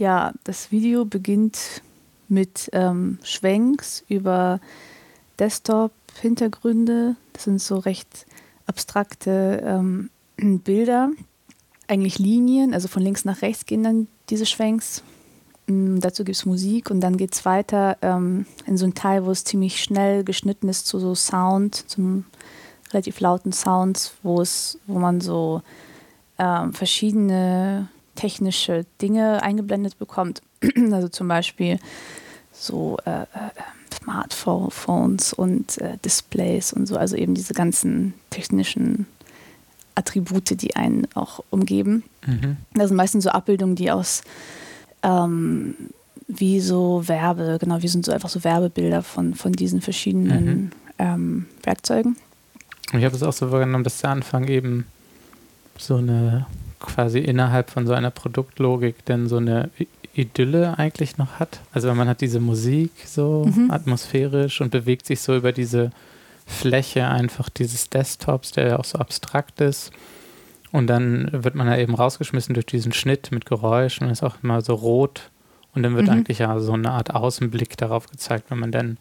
ja, das Video beginnt mit ähm, Schwenks über Desktop-Hintergründe. Das sind so recht abstrakte ähm, Bilder, eigentlich Linien, also von links nach rechts gehen dann diese Schwenks. Ähm, dazu gibt es Musik und dann geht es weiter ähm, in so einen Teil, wo es ziemlich schnell geschnitten ist zu so Sound, zum relativ lauten Sounds, wo es, wo man so ähm, verschiedene technische Dinge eingeblendet bekommt. also zum Beispiel so äh, äh, Smartphones und äh, Displays und so, also eben diese ganzen technischen Attribute, die einen auch umgeben. Mhm. Das sind meistens so Abbildungen, die aus ähm, wie so Werbe, genau, wie sind so einfach so Werbebilder von, von diesen verschiedenen mhm. ähm, Werkzeugen. Ich habe es auch so wahrgenommen, dass der Anfang eben so eine quasi innerhalb von so einer Produktlogik denn so eine Idylle eigentlich noch hat. Also man hat diese Musik so mhm. atmosphärisch und bewegt sich so über diese Fläche einfach dieses Desktops, der ja auch so abstrakt ist. Und dann wird man ja eben rausgeschmissen durch diesen Schnitt mit Geräusch und ist auch immer so rot. Und dann wird mhm. eigentlich ja so eine Art Außenblick darauf gezeigt, wenn man dann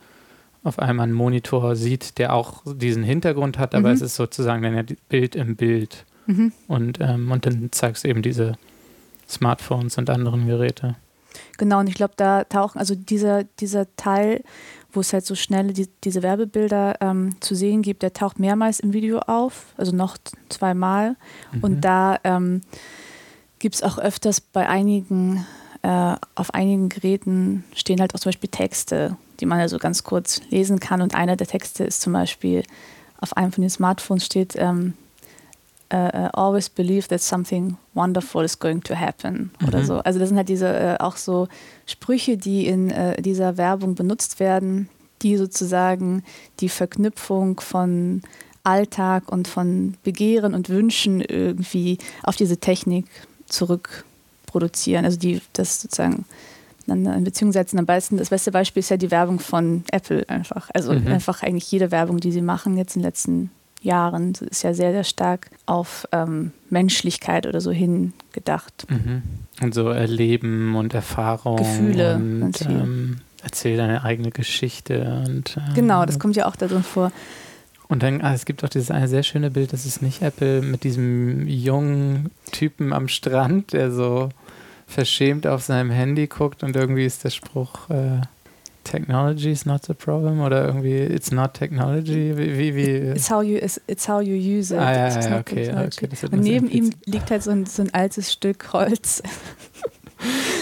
auf einmal einen Monitor sieht, der auch diesen Hintergrund hat, aber mhm. es ist sozusagen dann ja Bild im Bild. Mhm. Und, ähm, und dann zeigst du eben diese Smartphones und anderen Geräte. Genau, und ich glaube, da tauchen, also dieser, dieser Teil, wo es halt so schnell die, diese Werbebilder ähm, zu sehen gibt, der taucht mehrmals im Video auf, also noch zweimal. Mhm. Und da ähm, gibt es auch öfters bei einigen, äh, auf einigen Geräten stehen halt auch zum Beispiel Texte, die man also ganz kurz lesen kann. Und einer der Texte ist zum Beispiel, auf einem von den Smartphones steht, ähm, uh, always believe that something wonderful is going to happen mhm. oder so. Also das sind halt diese äh, auch so Sprüche, die in äh, dieser Werbung benutzt werden, die sozusagen die Verknüpfung von Alltag und von Begehren und Wünschen irgendwie auf diese Technik zurückproduzieren. Also die das sozusagen in Beziehung setzen. Am besten, das beste Beispiel ist ja die Werbung von Apple einfach. Also mhm. einfach eigentlich jede Werbung, die sie machen jetzt in den letzten Jahren ist ja sehr, sehr stark auf ähm, Menschlichkeit oder so hin gedacht. Mhm. Und so Erleben und Erfahrung. Gefühle. Und ähm, erzähl deine eigene Geschichte. Und, ähm, genau, das kommt ja auch da drin vor. Und dann, ah, es gibt auch dieses eine sehr schöne Bild, das ist nicht Apple, mit diesem jungen Typen am Strand, der so verschämt auf seinem Handy guckt und irgendwie ist der Spruch, äh, Technology is not the problem oder irgendwie It's not technology? Wie, wie, wie? It's, how you, it's, how you use it. Ah, ja, ja, okay, okay, Und neben ihm liegt halt so ein, so ein altes Stück Holz.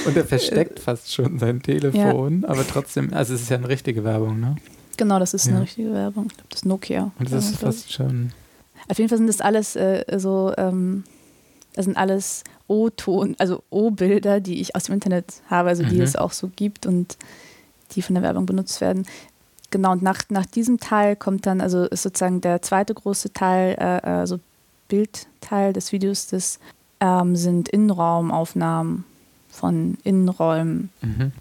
Und er versteckt fast schon sein Telefon, ja. aber trotzdem, also es ist ja eine richtige Werbung, ne? Genau, das ist ja. eine richtige Werbung. Ich glaube, das ist Nokia. Und das ist fast schon. Auf jeden Fall sind das alles äh, so, ähm, das sind alles O-Ton, also O-Bilder, die ich aus dem Internet habe, also die mhm. es auch so gibt und die von der Werbung benutzt werden. Genau, und nach, nach diesem Teil kommt dann, also ist sozusagen der zweite große Teil, äh, also Bildteil des Videos, das ähm, sind Innenraumaufnahmen von Innenräumen mhm.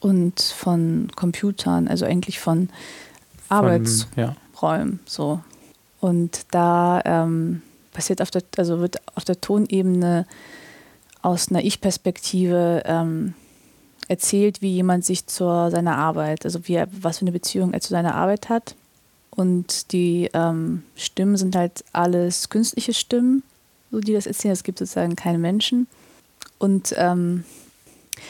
und von Computern, also eigentlich von, von Arbeitsräumen. Ja. So. Und da ähm, passiert auf der, also wird auf der Tonebene aus einer Ich-Perspektive ähm, erzählt, wie jemand sich zu seiner Arbeit, also wie er, was für eine Beziehung er zu seiner Arbeit hat. Und die ähm, Stimmen sind halt alles künstliche Stimmen, so die das erzählen. Es gibt sozusagen keine Menschen. Und ähm,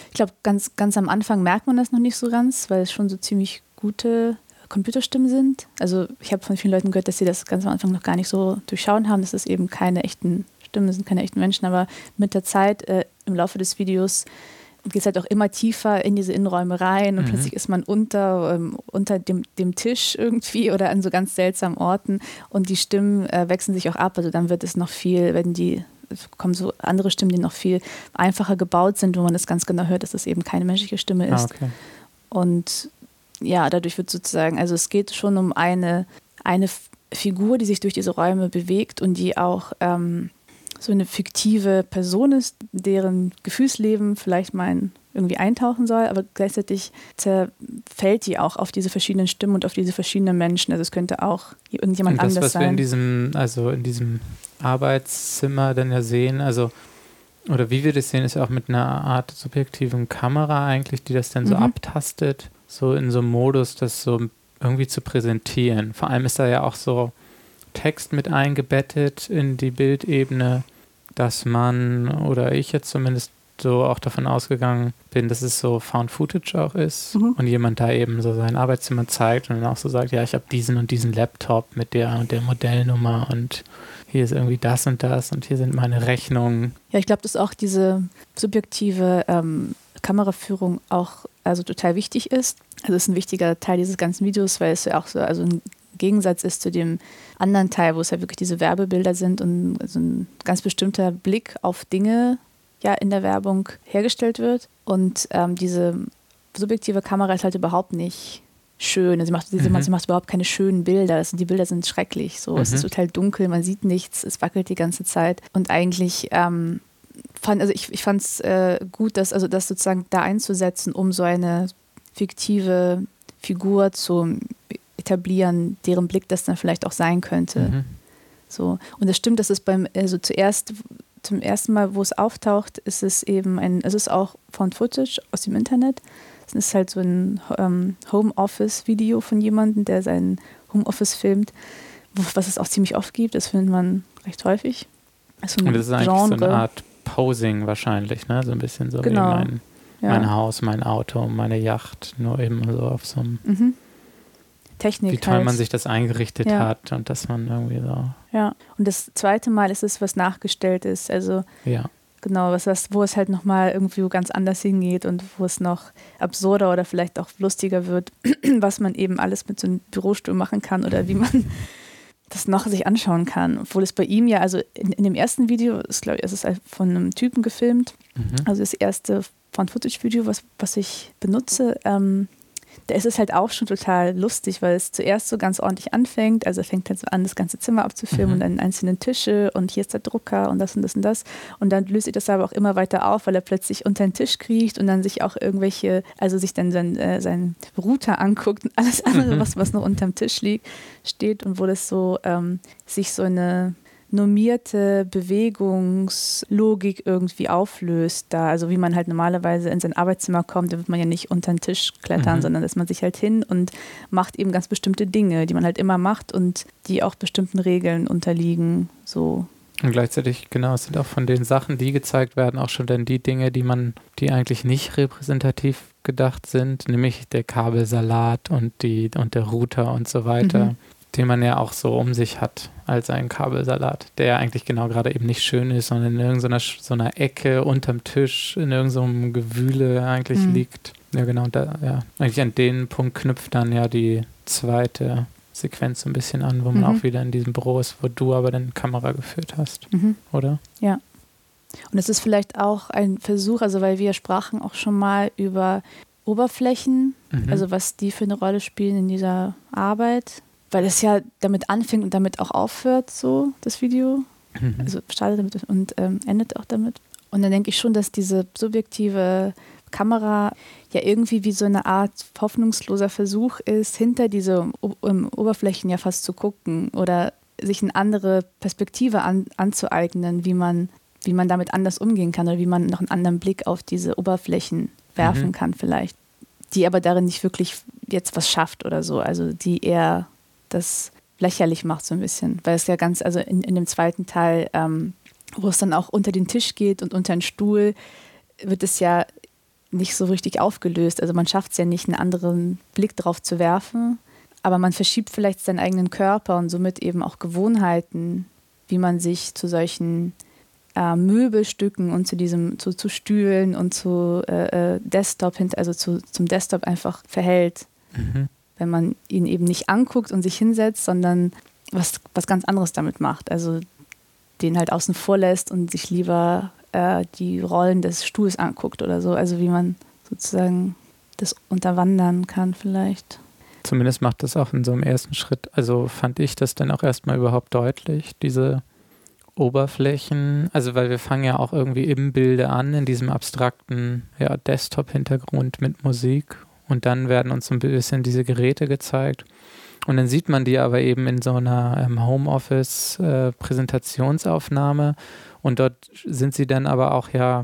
ich glaube, ganz, ganz am Anfang merkt man das noch nicht so ganz, weil es schon so ziemlich gute Computerstimmen sind. Also ich habe von vielen Leuten gehört, dass sie das ganz am Anfang noch gar nicht so durchschauen haben, dass es eben keine echten Stimmen sind, keine echten Menschen. Aber mit der Zeit, äh, im Laufe des Videos, geht es halt auch immer tiefer in diese Innenräume rein und mhm. plötzlich ist man unter, ähm, unter dem, dem Tisch irgendwie oder an so ganz seltsamen Orten und die Stimmen äh, wechseln sich auch ab. Also dann wird es noch viel, wenn die kommen so andere Stimmen, die noch viel einfacher gebaut sind, wo man das ganz genau hört, dass das eben keine menschliche Stimme ah, ist. Ah, okay. Und ja, dadurch wird sozusagen, also es geht schon um eine, eine Figur, die sich durch diese Räume bewegt und die auch ähm, so eine fiktive Person ist, deren Gefühlsleben vielleicht mal irgendwie eintauchen soll, aber gleichzeitig zerfällt die auch auf diese verschiedenen Stimmen und auf diese verschiedenen Menschen. Also es könnte auch irgendjemand und das, anders was sein. Wir in diesem, also in diesem Arbeitszimmer dann ja sehen, also oder wie wir das sehen, ist ja auch mit einer Art subjektiven Kamera eigentlich, die das dann so Mhm. abtastet, so in so einem Modus, das so irgendwie zu präsentieren. Vor allem ist da ja auch so Text mit eingebettet in die Bildebene, dass man, oder ich jetzt zumindest so auch davon ausgegangen bin, dass es so Found Footage auch ist Mhm. und jemand da eben so sein Arbeitszimmer zeigt und dann auch so sagt, ja, ich habe diesen und diesen Laptop mit der und der Modellnummer und hier ist irgendwie das und das und hier sind meine Rechnungen. Ja, ich glaube, dass auch diese subjektive ähm, Kameraführung auch also total wichtig ist. Also es ist ein wichtiger Teil dieses ganzen Videos, weil es ja auch so also ein Gegensatz ist zu dem anderen Teil, wo es ja wirklich diese Werbebilder sind und so ein ganz bestimmter Blick auf Dinge ja in der Werbung hergestellt wird. Und ähm, diese subjektive Kamera ist halt überhaupt nicht schön. Sie macht, diese, Mhm. sie macht überhaupt keine schönen Bilder. Das, die Bilder sind schrecklich. So, Es Mhm. ist total dunkel, man sieht nichts, es wackelt die ganze Zeit. Und eigentlich ähm, fand, also ich, ich fand es äh, gut, dass, also das sozusagen da einzusetzen, um so eine fiktive Figur zu etablieren, deren Blick das dann vielleicht auch sein könnte. Mhm. So. Und es stimmt, dass es beim, also zuerst, zum ersten Mal, wo es auftaucht, ist es eben ein, es ist auch Found Footage aus dem Internet. Es ist halt so ein ähm, Homeoffice-Video von jemandem, der sein Homeoffice filmt, was es auch ziemlich oft gibt. Das findet man recht häufig. Also ein Und das ist eigentlich so eine Art Posing wahrscheinlich, ne? So ein bisschen so Genau. wie mein, ja. mein Haus, mein Auto, meine Yacht, nur eben so auf so einem, Mhm. Technik. wie toll halt. man sich das eingerichtet Ja. hat und dass man irgendwie so, Ja. Und das zweite Mal ist es, was nachgestellt ist. Also ja. Genau, was, was, wo es halt nochmal irgendwie ganz anders hingeht und wo es noch absurder oder vielleicht auch lustiger wird, was man eben alles mit so einem Bürostuhl machen kann oder wie man das noch sich anschauen kann. Obwohl es bei ihm ja, also in, in dem ersten Video, ist, glaube ich, es ist halt von einem Typen gefilmt, Mhm. also das erste Found-Footage-Video, was, was ich benutze, ähm, da ist es halt auch schon total lustig, weil es zuerst so ganz ordentlich anfängt. Also er fängt halt so an, das ganze Zimmer abzufilmen Mhm. und dann einzelne Tische und hier ist der Drucker und das und das und das. Und dann löst sich das aber auch immer weiter auf, weil er plötzlich unter den Tisch kriecht und dann sich auch irgendwelche, also sich dann sein, äh, sein Router anguckt und alles andere, Mhm. was, was noch unterm Tisch liegt, steht und wo das so ähm, sich so eine normierte Bewegungslogik irgendwie auflöst da. Also wie man halt normalerweise in sein Arbeitszimmer kommt, da wird man ja nicht unter den Tisch klettern, Mhm. sondern dass man sich halt hin und macht eben ganz bestimmte Dinge, die man halt immer macht und die auch bestimmten Regeln unterliegen. So. Und gleichzeitig, genau, es sind auch von den Sachen, die gezeigt werden, auch schon dann die Dinge, die man, die eigentlich nicht repräsentativ gedacht sind, nämlich der Kabelsalat und die und der Router und so weiter, Mhm. Den man ja auch so um sich hat als einen Kabelsalat, der ja eigentlich genau gerade eben nicht schön ist, sondern in irgendeiner so einer Ecke unterm Tisch, in irgendeinem Gewühle eigentlich Mhm. liegt. Ja, genau, da, ja. Eigentlich an den Punkt knüpft dann ja die zweite Sequenz so ein bisschen an, wo man Mhm. auch wieder in diesem Büro ist, wo du aber dann Kamera geführt hast, oder? Und es ist vielleicht auch ein Versuch, also weil wir sprachen auch schon mal über Oberflächen, Mhm. also was die für eine Rolle spielen in dieser Arbeit, weil es ja damit anfängt und damit auch aufhört, so das Video. Mhm. Also startet damit und ähm, endet auch damit. Und dann denke ich schon, dass diese subjektive Kamera ja irgendwie wie so eine Art hoffnungsloser Versuch ist, hinter diese um, Oberflächen ja fast zu gucken oder sich eine andere Perspektive an, anzueignen, wie man, wie man damit anders umgehen kann oder wie man noch einen anderen Blick auf diese Oberflächen werfen Mhm. kann vielleicht, die aber darin nicht wirklich jetzt was schafft oder so, also die eher das lächerlich macht so ein bisschen, weil es ja ganz, also in, in dem zweiten Teil, ähm, wo es dann auch unter den Tisch geht und unter den Stuhl, wird es ja nicht so richtig aufgelöst. Also man schafft es ja nicht, einen anderen Blick drauf zu werfen, aber man verschiebt vielleicht seinen eigenen Körper und somit eben auch Gewohnheiten, wie man sich zu solchen äh, Möbelstücken und zu diesem, zu, zu Stühlen und zu äh, äh, Desktop, also zu, zum Desktop einfach verhält Mhm. Wenn man ihn eben nicht anguckt und sich hinsetzt, sondern was, was ganz anderes damit macht. Also den halt außen vor lässt und sich lieber äh, die Rollen des Stuhls anguckt oder so. Also wie man sozusagen das unterwandern kann vielleicht. Zumindest macht das auch in so einem ersten Schritt, also fand ich das dann auch erstmal überhaupt deutlich, diese Oberflächen, also weil wir fangen ja auch irgendwie im Bilde an, in diesem abstrakten ja, Desktop-Hintergrund mit Musik Und dann werden uns ein bisschen diese Geräte gezeigt. Und dann sieht man die aber eben in so einer ähm, Homeoffice-Präsentationsaufnahme. Und dort sind sie dann aber auch ja,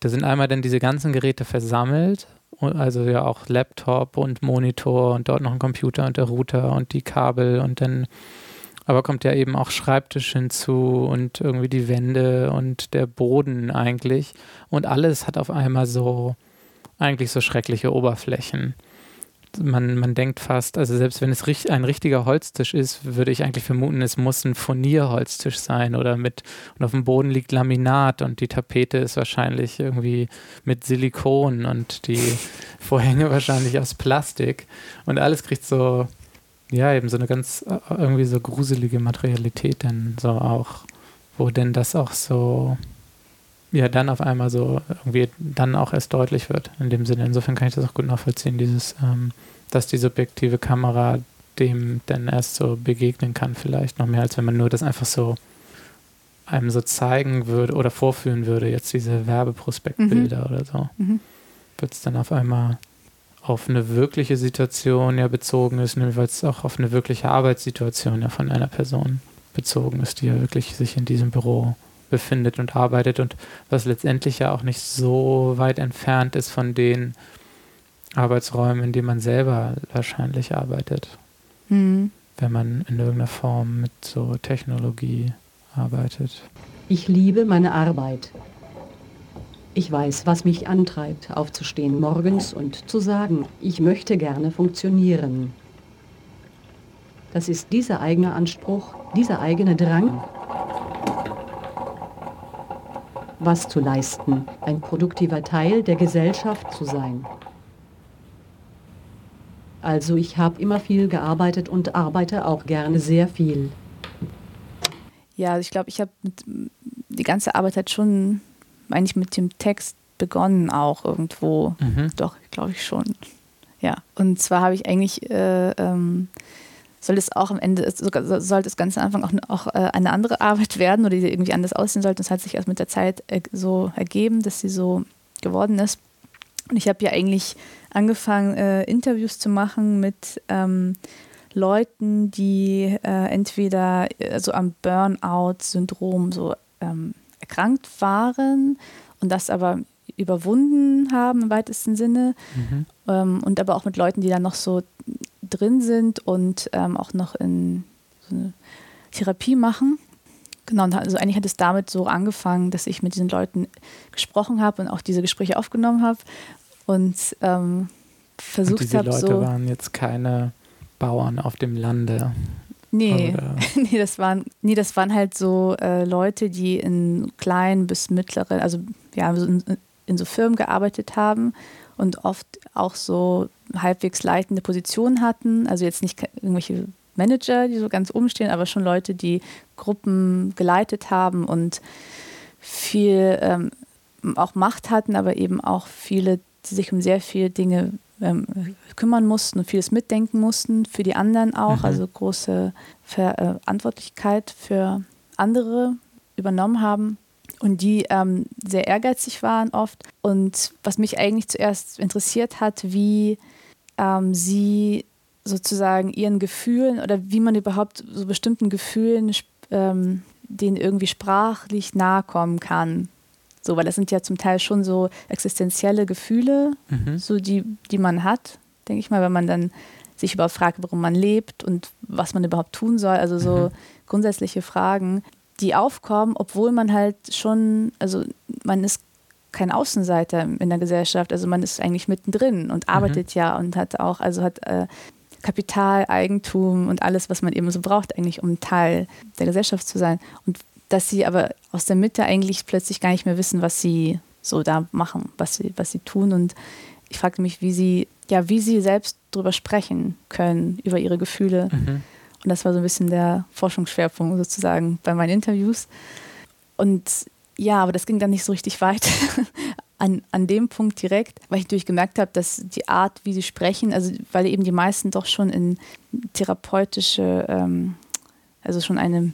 da sind einmal dann diese ganzen Geräte versammelt. Also ja auch Laptop und Monitor und dort noch ein Computer und der Router und die Kabel und dann aber kommt ja eben auch Schreibtisch hinzu und irgendwie die Wände und der Boden eigentlich. Und alles hat auf einmal so, eigentlich so schreckliche Oberflächen. Man, man denkt fast, also selbst wenn es ein richtiger Holztisch ist, würde ich eigentlich vermuten, es muss ein Furnierholztisch sein oder mit, und auf dem Boden liegt Laminat und die Tapete ist wahrscheinlich irgendwie mit Silikon und die Vorhänge wahrscheinlich aus Plastik und alles kriegt so ja, eben so eine ganz äh, irgendwie so gruselige Materialität dann so auch, wo denn das auch so, ja, dann auf einmal so irgendwie dann auch erst deutlich wird in dem Sinne. Insofern kann ich das auch gut nachvollziehen, dieses, ähm, dass die subjektive Kamera dem dann erst so begegnen kann, vielleicht noch mehr, als wenn man nur das einfach so einem so zeigen würde oder vorführen würde, jetzt diese Werbeprospektbilder mhm. oder so. Mhm. Wird es dann auf einmal auf eine wirkliche Situation ja bezogen ist, nämlich weil es auch auf eine wirkliche Arbeitssituation ja von einer Person bezogen ist, die ja wirklich sich in diesem Büro befindet und arbeitet und was letztendlich ja auch nicht so weit entfernt ist von den Arbeitsräumen, in denen man selber wahrscheinlich arbeitet. Mhm. Wenn man in irgendeiner Form mit so Technologie arbeitet. Ich liebe meine Arbeit. Ich weiß, was mich antreibt, aufzustehen morgens und zu sagen, ich möchte gerne funktionieren. Das ist dieser eigene Anspruch, dieser eigene Drang, was zu leisten, ein produktiver Teil der Gesellschaft zu sein. Also ich habe immer viel gearbeitet und arbeite auch gerne sehr viel. Ja, ich glaube, ich habe die ganze Arbeit hat schon eigentlich mit dem Text begonnen auch irgendwo. Mhm. Doch, glaube ich schon. Ja. Und zwar habe ich eigentlich, äh, ähm, soll es auch am Ende, sollte das Ganze am Anfang auch, auch äh, eine andere Arbeit werden oder die irgendwie anders aussehen sollte. Das hat sich erst mit der Zeit äh, so ergeben, dass sie so geworden ist. Und ich habe ja eigentlich angefangen, äh, Interviews zu machen mit ähm, Leuten, die äh, entweder äh, so am Burnout-Syndrom so ähm, erkrankt waren und das aber überwunden haben im weitesten Sinne. Mhm. Ähm, und aber auch mit Leuten, die dann noch so drin sind und ähm, auch noch in so eine Therapie machen. Genau, und also eigentlich hat es damit so angefangen, dass ich mit diesen Leuten gesprochen habe und auch diese Gespräche aufgenommen habe und ähm, versucht habe, so. Diese Leute waren jetzt keine Bauern auf dem Lande, Nee, nee, das waren, nee, das waren halt so äh, Leute, die in kleinen bis mittleren, also ja, in, in so Firmen gearbeitet haben und oft auch so halbwegs leitende Positionen hatten. Also jetzt nicht irgendwelche Manager, die so ganz oben stehen, aber schon Leute, die Gruppen geleitet haben und viel ähm, auch Macht hatten, aber eben auch viele, die sich um sehr viele Dinge ähm, kümmern mussten und vieles mitdenken mussten, für die anderen auch, mhm. also große Verantwortlichkeit für andere übernommen haben und die ähm, sehr ehrgeizig waren oft. Und was mich eigentlich zuerst interessiert hat, wie ähm, sie sozusagen ihren Gefühlen oder wie man überhaupt so bestimmten Gefühlen ähm, denen irgendwie sprachlich nahe kommen kann. So, weil das sind ja zum Teil schon so existenzielle Gefühle, mhm. so die, die man hat, denke ich mal, wenn man dann sich überhaupt fragt, warum man lebt und was man überhaupt tun soll. Also so mhm. grundsätzliche Fragen, die aufkommen, obwohl man halt schon, also man ist kein Außenseiter in der Gesellschaft, also man ist eigentlich mittendrin und mhm. arbeitet mhm. ja und hat auch, also hat äh, Kapital, Eigentum und alles, was man eben so braucht, eigentlich um Teil der Gesellschaft zu sein. Und dass sie aber aus der Mitte eigentlich plötzlich gar nicht mehr wissen, was sie so da machen, was sie, was sie tun. Und ich fragte mich, wie sie, ja, wie sie selbst darüber sprechen können, über ihre Gefühle. Mhm. Und das war so ein bisschen der Forschungsschwerpunkt sozusagen bei meinen Interviews. Und ja, aber das ging dann nicht so richtig weit an, an dem Punkt direkt, weil ich natürlich gemerkt habe, dass die Art, wie sie sprechen, also weil eben die meisten doch schon in therapeutische, ähm, also schon eine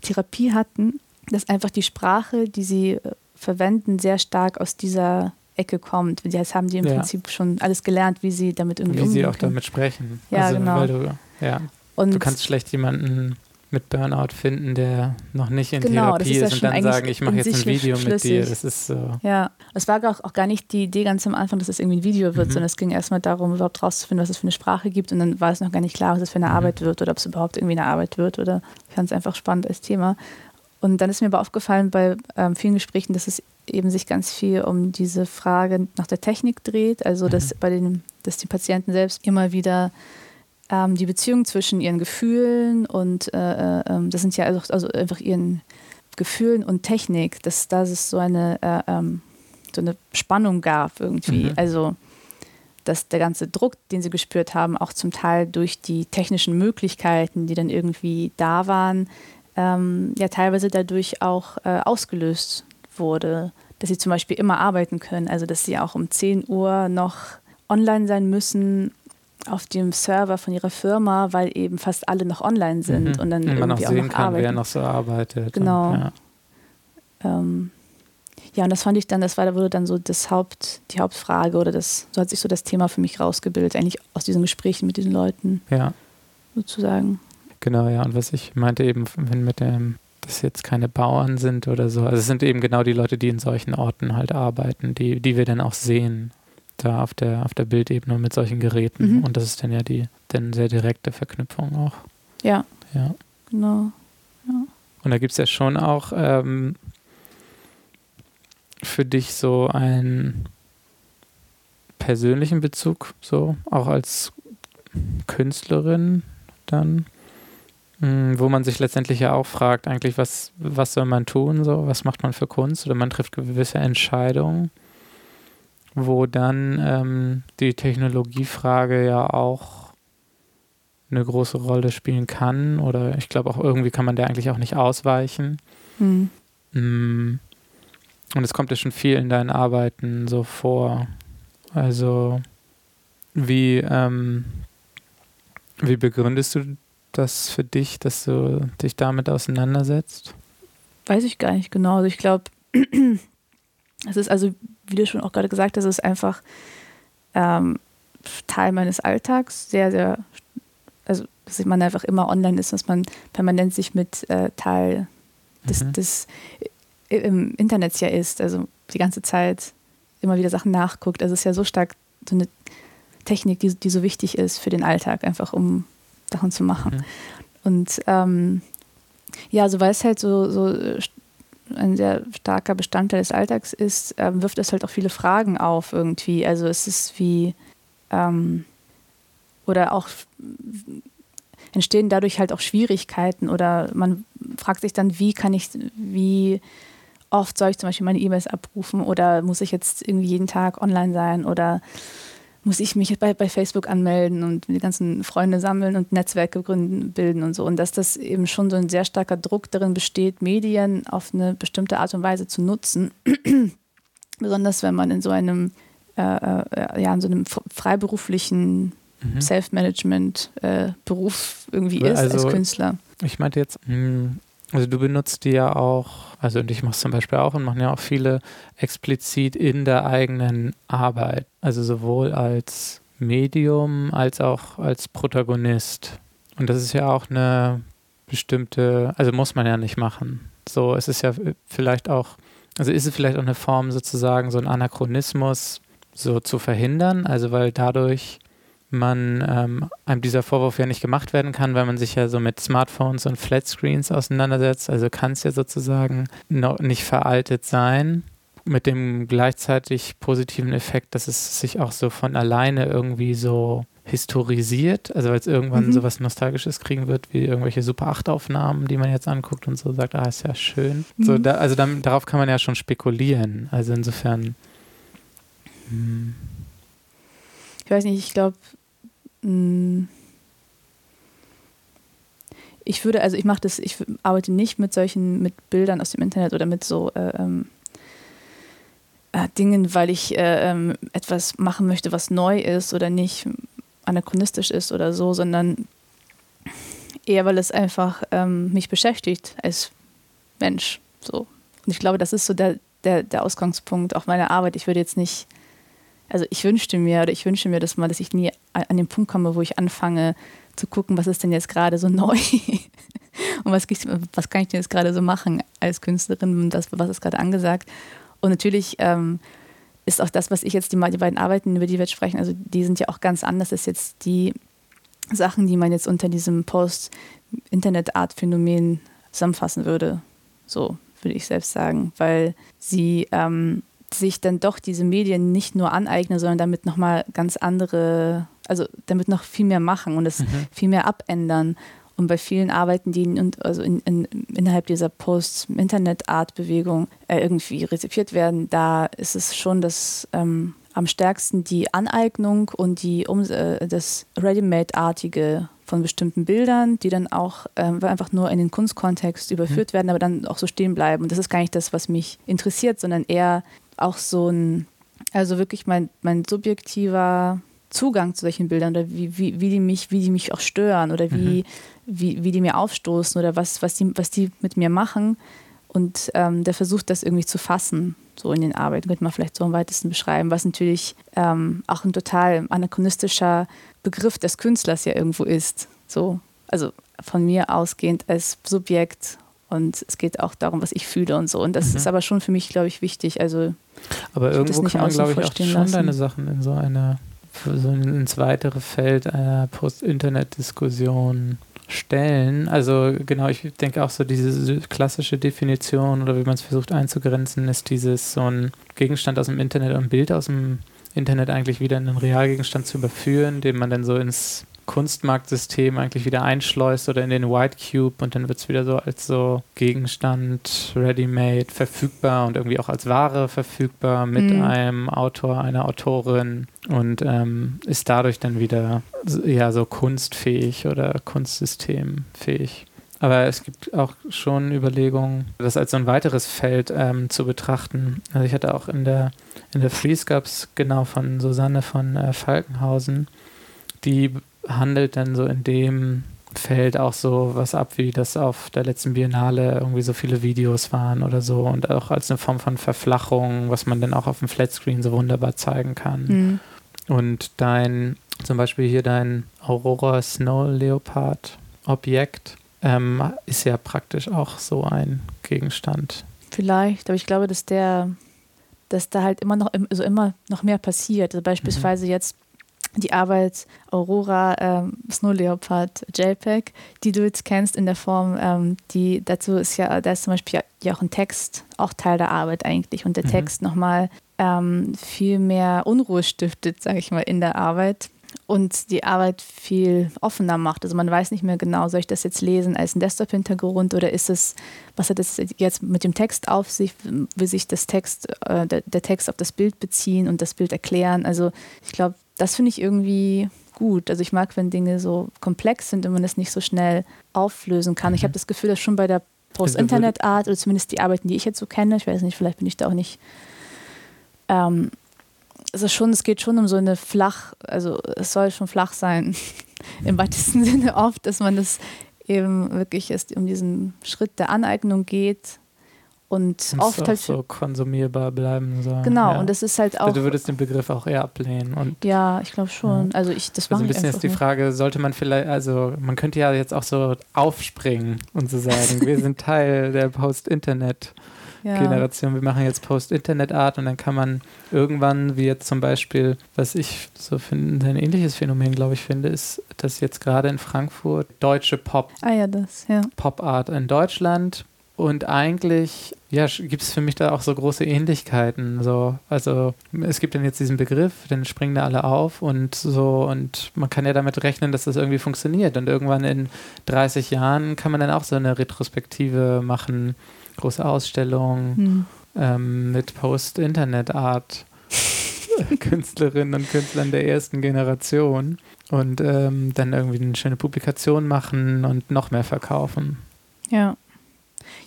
Therapie hatten, dass einfach die Sprache, die sie äh, verwenden, sehr stark aus dieser Ecke kommt. Jetzt haben die im Ja. Prinzip schon alles gelernt, wie sie damit irgendwie Wie sie umgehen auch können. damit sprechen. Ja, also, genau. Weil du, ja, Und du kannst schlecht jemanden mit Burnout finden, der noch nicht in Genau, Therapie ist ja ist und dann sagen, ich mache jetzt ein Video mit dir. schlüssig. Das ist so. Ja, es war auch, auch gar nicht die Idee ganz am Anfang, dass es irgendwie ein Video wird, Mhm. sondern es ging erstmal darum, überhaupt rauszufinden, was es für eine Sprache gibt und dann war es noch gar nicht klar, was es für eine Mhm. Arbeit wird oder ob es überhaupt irgendwie eine Arbeit wird oder ich fand es einfach spannend als Thema. Und dann ist mir aber aufgefallen bei ähm, vielen Gesprächen, dass es eben sich ganz viel um diese Frage nach der Technik dreht, also dass Mhm. bei den, dass die Patienten selbst immer wieder ähm, die Beziehung zwischen ihren Gefühlen und äh, äh, ähm, das sind ja also, also einfach ihren Gefühlen und Technik, dass da es so eine, äh, ähm, so eine Spannung gab irgendwie. Mhm. Also dass der ganze Druck, den sie gespürt haben, auch zum Teil durch die technischen Möglichkeiten, die dann irgendwie da waren, ähm, ja teilweise dadurch auch äh, ausgelöst wurde, dass sie zum Beispiel immer arbeiten können, also dass sie auch um 10 Uhr noch online sein müssen auf dem Server von ihrer Firma, weil eben fast alle noch online sind Mhm. und dann man auch irgendwie auch, sehen noch kann, arbeiten. wer noch so arbeitet. Genau. Und, ja. Ähm, ja, und das fand ich dann, das war, wurde dann so das Haupt, die Hauptfrage oder das, so hat sich so das Thema für mich rausgebildet, eigentlich aus diesen Gesprächen mit diesen Leuten ja, sozusagen. genau, ja. Und was ich meinte eben, wenn mit dem, dass jetzt keine Bauern sind oder so, also es sind eben genau die Leute, die in solchen Orten halt arbeiten, die, die wir dann auch sehen, da auf der, auf der Bildebene mit solchen Geräten. Mhm. Und das ist dann ja die dann sehr direkte Verknüpfung auch. Ja, Ja. genau. Und da gibt es ja schon auch ähm, für dich so einen persönlichen Bezug, so auch als Künstlerin dann, mh, wo man sich letztendlich ja auch fragt, eigentlich, was, was soll man tun, so, was macht man für Kunst oder man trifft gewisse Entscheidungen, wo dann ähm, die Technologiefrage ja auch eine große Rolle spielen kann oder ich glaube auch irgendwie kann man der eigentlich auch nicht ausweichen. Hm. Mm. Und es kommt ja schon viel in deinen Arbeiten so vor. Also wie, ähm, wie begründest du das für dich, dass du dich damit auseinandersetzt? Weiß ich gar nicht genau. Also ich glaube, es ist also, wie du schon auch gerade gesagt hast, es ist einfach ähm, Teil meines Alltags, sehr, sehr, also dass man einfach immer online ist, dass man permanent sich mit äh, Teil des, Mhm. des äh, im Internet ja ist, also die ganze Zeit immer wieder Sachen nachguckt. Also es ist ja so stark so eine Technik, die, die so wichtig ist für den Alltag, einfach um Sachen zu machen. Mhm. Und ähm, ja, so weil es halt so, so ein sehr starker Bestandteil des Alltags ist, ähm, wirft es halt auch viele Fragen auf irgendwie. Also es ist wie ähm, oder auch entstehen dadurch halt auch Schwierigkeiten oder man fragt sich dann, wie kann ich, wie oft soll ich zum Beispiel meine E-Mails abrufen oder muss ich jetzt irgendwie jeden Tag online sein oder muss ich mich bei, bei Facebook anmelden und die ganzen Freunde sammeln und Netzwerke gründen, bilden und so. Und dass das eben schon so ein sehr starker Druck darin besteht, Medien auf eine bestimmte Art und Weise zu nutzen. Besonders wenn man in so einem, äh, äh, ja, in so einem freiberuflichen Mhm. Self-Management-Beruf irgendwie ist als Also- Künstler. Ich meinte jetzt, mh, also du benutzt die ja auch, also und ich mache es zum Beispiel auch und machen ja auch viele explizit in der eigenen Arbeit. Also sowohl als Medium als auch als Protagonist. Und das ist ja auch eine bestimmte, also muss man ja nicht machen. So, es ist ja vielleicht auch, also ist es vielleicht auch eine Form sozusagen, so ein Anachronismus so zu verhindern, also weil dadurch man ähm, einem dieser Vorwurf ja nicht gemacht werden kann, weil man sich ja so mit Smartphones und Flatscreens auseinandersetzt. Also kann es ja sozusagen noch nicht veraltet sein. Mit dem gleichzeitig positiven Effekt, dass es sich auch so von alleine irgendwie so historisiert, also weil es irgendwann Mhm. so was Nostalgisches kriegen wird, wie irgendwelche Super 8-Aufnahmen, die man jetzt anguckt und so sagt, ah, ist ja schön. So, Mhm. da, also dann, darauf kann man ja schon spekulieren. Also insofern. hm. Ich weiß nicht, ich glaube, ich würde, also ich mache das, ich arbeite nicht mit solchen, mit Bildern aus dem Internet oder mit so äh, ähm, äh, Dingen, weil ich äh, ähm, etwas machen möchte, was neu ist oder nicht anachronistisch ist oder so, sondern eher, weil es einfach ähm, mich beschäftigt als Mensch. So. Und ich glaube, das ist so der, der, der Ausgangspunkt auch meiner Arbeit. Ich würde jetzt nicht, also ich wünschte mir oder ich wünsche mir das mal, dass ich nie an den Punkt komme, wo ich anfange zu gucken, was ist denn jetzt gerade so neu und was, was kann ich denn jetzt gerade so machen als Künstlerin und das, was ist gerade angesagt. Und natürlich ähm, ist auch das, was ich jetzt, die, die beiden Arbeiten, über die wir jetzt sprechen, also die sind ja auch ganz anders als jetzt die Sachen, die man jetzt unter diesem Post-Internet-Art-Phänomen zusammenfassen würde. So würde ich selbst sagen, weil sie ähm, sich dann doch diese Medien nicht nur aneignen, sondern damit nochmal ganz andere, also damit noch viel mehr machen und es mhm. viel mehr abändern. Und bei vielen Arbeiten, die in, also in, in, innerhalb dieser Post-Internet-Art-Bewegung äh, irgendwie rezipiert werden, da ist es schon das ähm, am stärksten die Aneignung und die um, äh, das Ready-Made-artige von bestimmten Bildern, die dann auch äh, einfach nur in den Kunstkontext überführt mhm. werden, aber dann auch so stehen bleiben. Und das ist gar nicht das, was mich interessiert, sondern eher auch so ein, also wirklich mein, mein subjektiver Zugang zu solchen Bildern oder wie, wie, wie, die, mich, wie die mich auch stören oder wie, mhm. wie, wie die mir aufstoßen oder was, was, die, was die mit mir machen. Und ähm, der versucht das irgendwie zu fassen, so in den Arbeiten, könnte man vielleicht so am weitesten beschreiben, was natürlich ähm, auch ein total anachronistischer Begriff des Künstlers ja irgendwo ist. So, also von mir ausgehend als Subjekt und es geht auch darum, was ich fühle und so. Und das mhm. ist aber schon für mich, glaube ich, wichtig. Also, aber irgendwo kann man, glaube ich, auch schon lassen. deine Sachen in so eine so ins weitere Feld einer Post-Internet-Diskussion stellen. Also genau, ich denke auch so diese klassische Definition oder wie man es versucht einzugrenzen, ist dieses so ein Gegenstand aus dem Internet und ein Bild aus dem Internet eigentlich wieder in einen Realgegenstand zu überführen, den man dann so ins Kunstmarktsystem eigentlich wieder einschleust oder in den White Cube und dann wird es wieder so als so Gegenstand, ready-made, verfügbar und irgendwie auch als Ware verfügbar mit mhm. einem Autor, einer Autorin und ähm, ist dadurch dann wieder ja so kunstfähig oder kunstsystemfähig. Aber es gibt auch schon Überlegungen, das als so ein weiteres Feld ähm, zu betrachten. Also ich hatte auch in der, in der Freeze gab es genau von Susanne von äh, Falkenhausen, die handelt dann so in dem Feld auch so was ab, wie das auf der letzten Biennale irgendwie so viele Videos waren oder so und auch als eine Form von Verflachung, was man dann auch auf dem Flatscreen so wunderbar zeigen kann. Mhm. Und dein, zum Beispiel hier dein Aurora Snow Leopard Objekt ähm, ist ja praktisch auch so ein Gegenstand. Vielleicht, aber ich glaube, dass der, dass da halt immer noch, also immer noch mehr passiert. Also beispielsweise mhm. jetzt die Arbeit Aurora ähm, Snow Leopard JPEG, die du jetzt kennst in der Form, ähm, die dazu ist ja, da ist zum Beispiel ja auch ein Text, auch Teil der Arbeit eigentlich und der mhm. Text nochmal ähm, viel mehr Unruhe stiftet, sage ich mal, in der Arbeit und die Arbeit viel offener macht. Also man weiß nicht mehr genau, soll ich das jetzt lesen als ein Desktop-Hintergrund oder ist es, was hat es jetzt mit dem Text auf sich, will sich das Text, äh, der, der Text auf das Bild beziehen und das Bild erklären. Also ich glaube, das finde ich irgendwie gut. Also ich mag, wenn Dinge so komplex sind und man es nicht so schnell auflösen kann. Ich habe mhm. das Gefühl, dass schon bei der Post-Internet-Art oder zumindest die Arbeiten, die ich jetzt so kenne, ich weiß nicht, vielleicht bin ich da auch nicht, ähm, also schon, es geht schon um so eine flach, also es soll schon flach sein, im weitesten Sinne oft, dass man das eben wirklich erst um diesen Schritt der Aneignung geht und oft auch halt so konsumierbar bleiben soll. Genau, ja. und das ist halt auch. Du würdest den Begriff auch eher ablehnen. Und, ja, ich glaube schon. Ja. Also ich, das also ein bisschen ist die Frage, sollte man vielleicht, also man könnte ja jetzt auch so aufspringen und so sagen, wir sind Teil der Post-Internet. Generation, wir machen jetzt Post-Internet-Art und dann kann man irgendwann, wie jetzt zum Beispiel, was ich so finde, ein ähnliches Phänomen, glaube ich, finde, ist, dass jetzt gerade in Frankfurt deutsche Pop, ah, ja, das, ja. Pop-Art in Deutschland und eigentlich, ja, gibt es für mich da auch so große Ähnlichkeiten. So, also es gibt dann jetzt diesen Begriff, dann springen da alle auf und so, und man kann ja damit rechnen, dass das irgendwie funktioniert. Und irgendwann in 30 Jahren kann man dann auch so eine Retrospektive machen, große Ausstellung hm. ähm, mit Post-Internet-Art. Künstlerinnen und Künstlern der ersten Generation und ähm, dann irgendwie eine schöne Publikation machen und noch mehr verkaufen. Ja.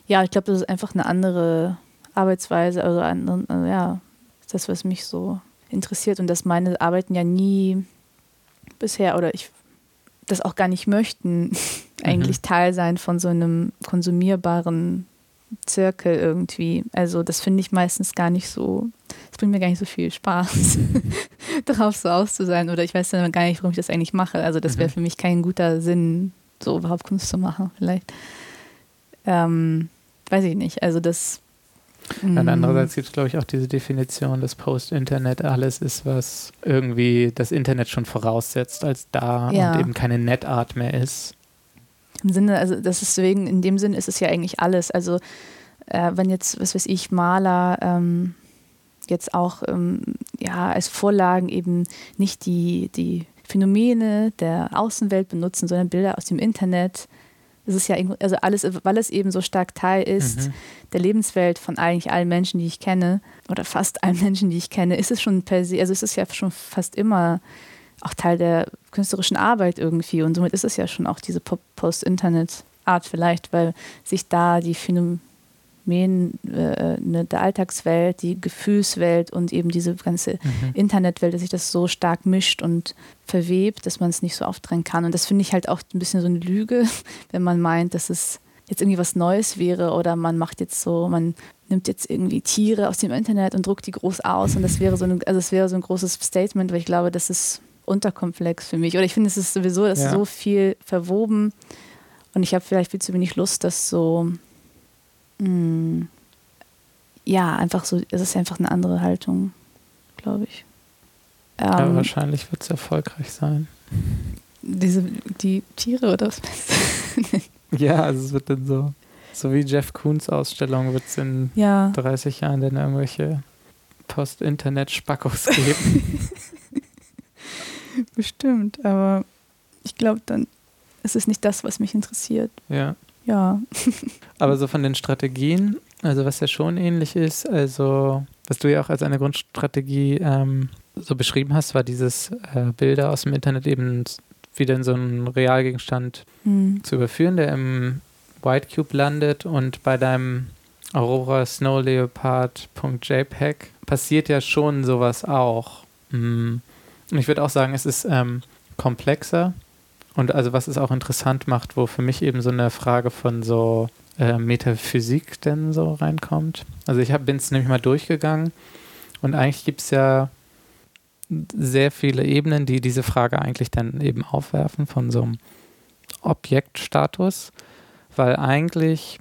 Ja, ich glaube, das ist einfach eine andere Arbeitsweise, also, also ja, das, was mich so interessiert und dass meine Arbeiten ja nie bisher oder ich das auch gar nicht möchten, eigentlich mhm. Teil sein von so einem konsumierbaren Zirkel irgendwie. Also das finde ich meistens gar nicht so, es bringt mir gar nicht so viel Spaß, darauf so aus zu sein. Oder ich weiß dann gar nicht, warum ich das eigentlich mache. Also das wäre mhm. für mich kein guter Sinn, so überhaupt Kunst zu machen, vielleicht. Ähm, weiß ich nicht. Also das. Und mm. andererseits gibt es, glaube ich, auch diese Definition, dass Post-Internet alles ist, was irgendwie das Internet schon voraussetzt als da ja. und eben keine Netart mehr ist. Im Sinne, also das ist deswegen, in dem Sinn ist es ja eigentlich alles. Also äh, wenn jetzt, was weiß ich, Maler ähm, jetzt auch ähm, ja, als Vorlagen eben nicht die, die Phänomene der Außenwelt benutzen, sondern Bilder aus dem Internet. Das ist ja also alles, weil es eben so stark Teil ist mhm. der Lebenswelt von eigentlich allen Menschen, die ich kenne, oder fast allen Menschen, die ich kenne, ist es schon per se, also ist es ja schon fast immer auch Teil der künstlerischen Arbeit irgendwie. Und somit ist es ja schon auch diese Post-Internet-Art vielleicht, weil sich da die Phänomene äh, ne, der Alltagswelt, die Gefühlswelt und eben diese ganze mhm. Internetwelt, dass sich das so stark mischt und verwebt, dass man es nicht so auftrennen kann. Und das finde ich halt auch ein bisschen so eine Lüge, wenn man meint, dass es jetzt irgendwie was Neues wäre oder man macht jetzt so, man nimmt jetzt irgendwie Tiere aus dem Internet und druckt die groß aus und das wäre so ein, also das wäre so ein großes Statement, weil ich glaube, das ist unterkomplex für mich. Oder ich finde, es ist sowieso ist ja. so viel verwoben und ich habe vielleicht viel zu wenig Lust, das so, mh, hm, ja, einfach so, es ist einfach eine andere Haltung, glaube ich. Ähm, ja, wahrscheinlich wird es erfolgreich sein. Diese, die Tiere oder was? ja, also es wird dann so, so wie Jeff Koons Ausstellung wird es in ja. 30 Jahren dann irgendwelche Post-Internet-Spackos geben. Bestimmt, aber ich glaube, dann ist es nicht das, was mich interessiert. Ja. Ja. aber so von den Strategien, also was ja schon ähnlich ist, also was du ja auch als eine Grundstrategie ähm, so beschrieben hast, war dieses äh, Bilder aus dem Internet eben wieder in so einen Realgegenstand mhm. zu überführen, der im White Cube landet und bei deinem Aurora Snow Leopard.jpg passiert ja schon sowas auch. Mhm. Und ich würde auch sagen, es ist ähm, komplexer und also was es auch interessant macht, wo für mich eben so eine Frage von so äh, Metaphysik denn so reinkommt. Also ich bin es nämlich mal durchgegangen und eigentlich gibt es ja sehr viele Ebenen, die diese Frage eigentlich dann eben aufwerfen von so einem Objektstatus, weil eigentlich,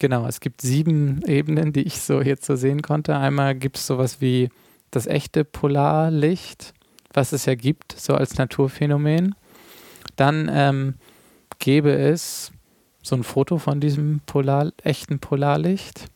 genau, es gibt sieben Ebenen, die ich so jetzt so sehen konnte. Einmal gibt es sowas wie das echte Polarlicht, was es ja gibt, so als Naturphänomen. Dann ähm, gäbe es so ein Foto von diesem Polar, echten Polarlicht.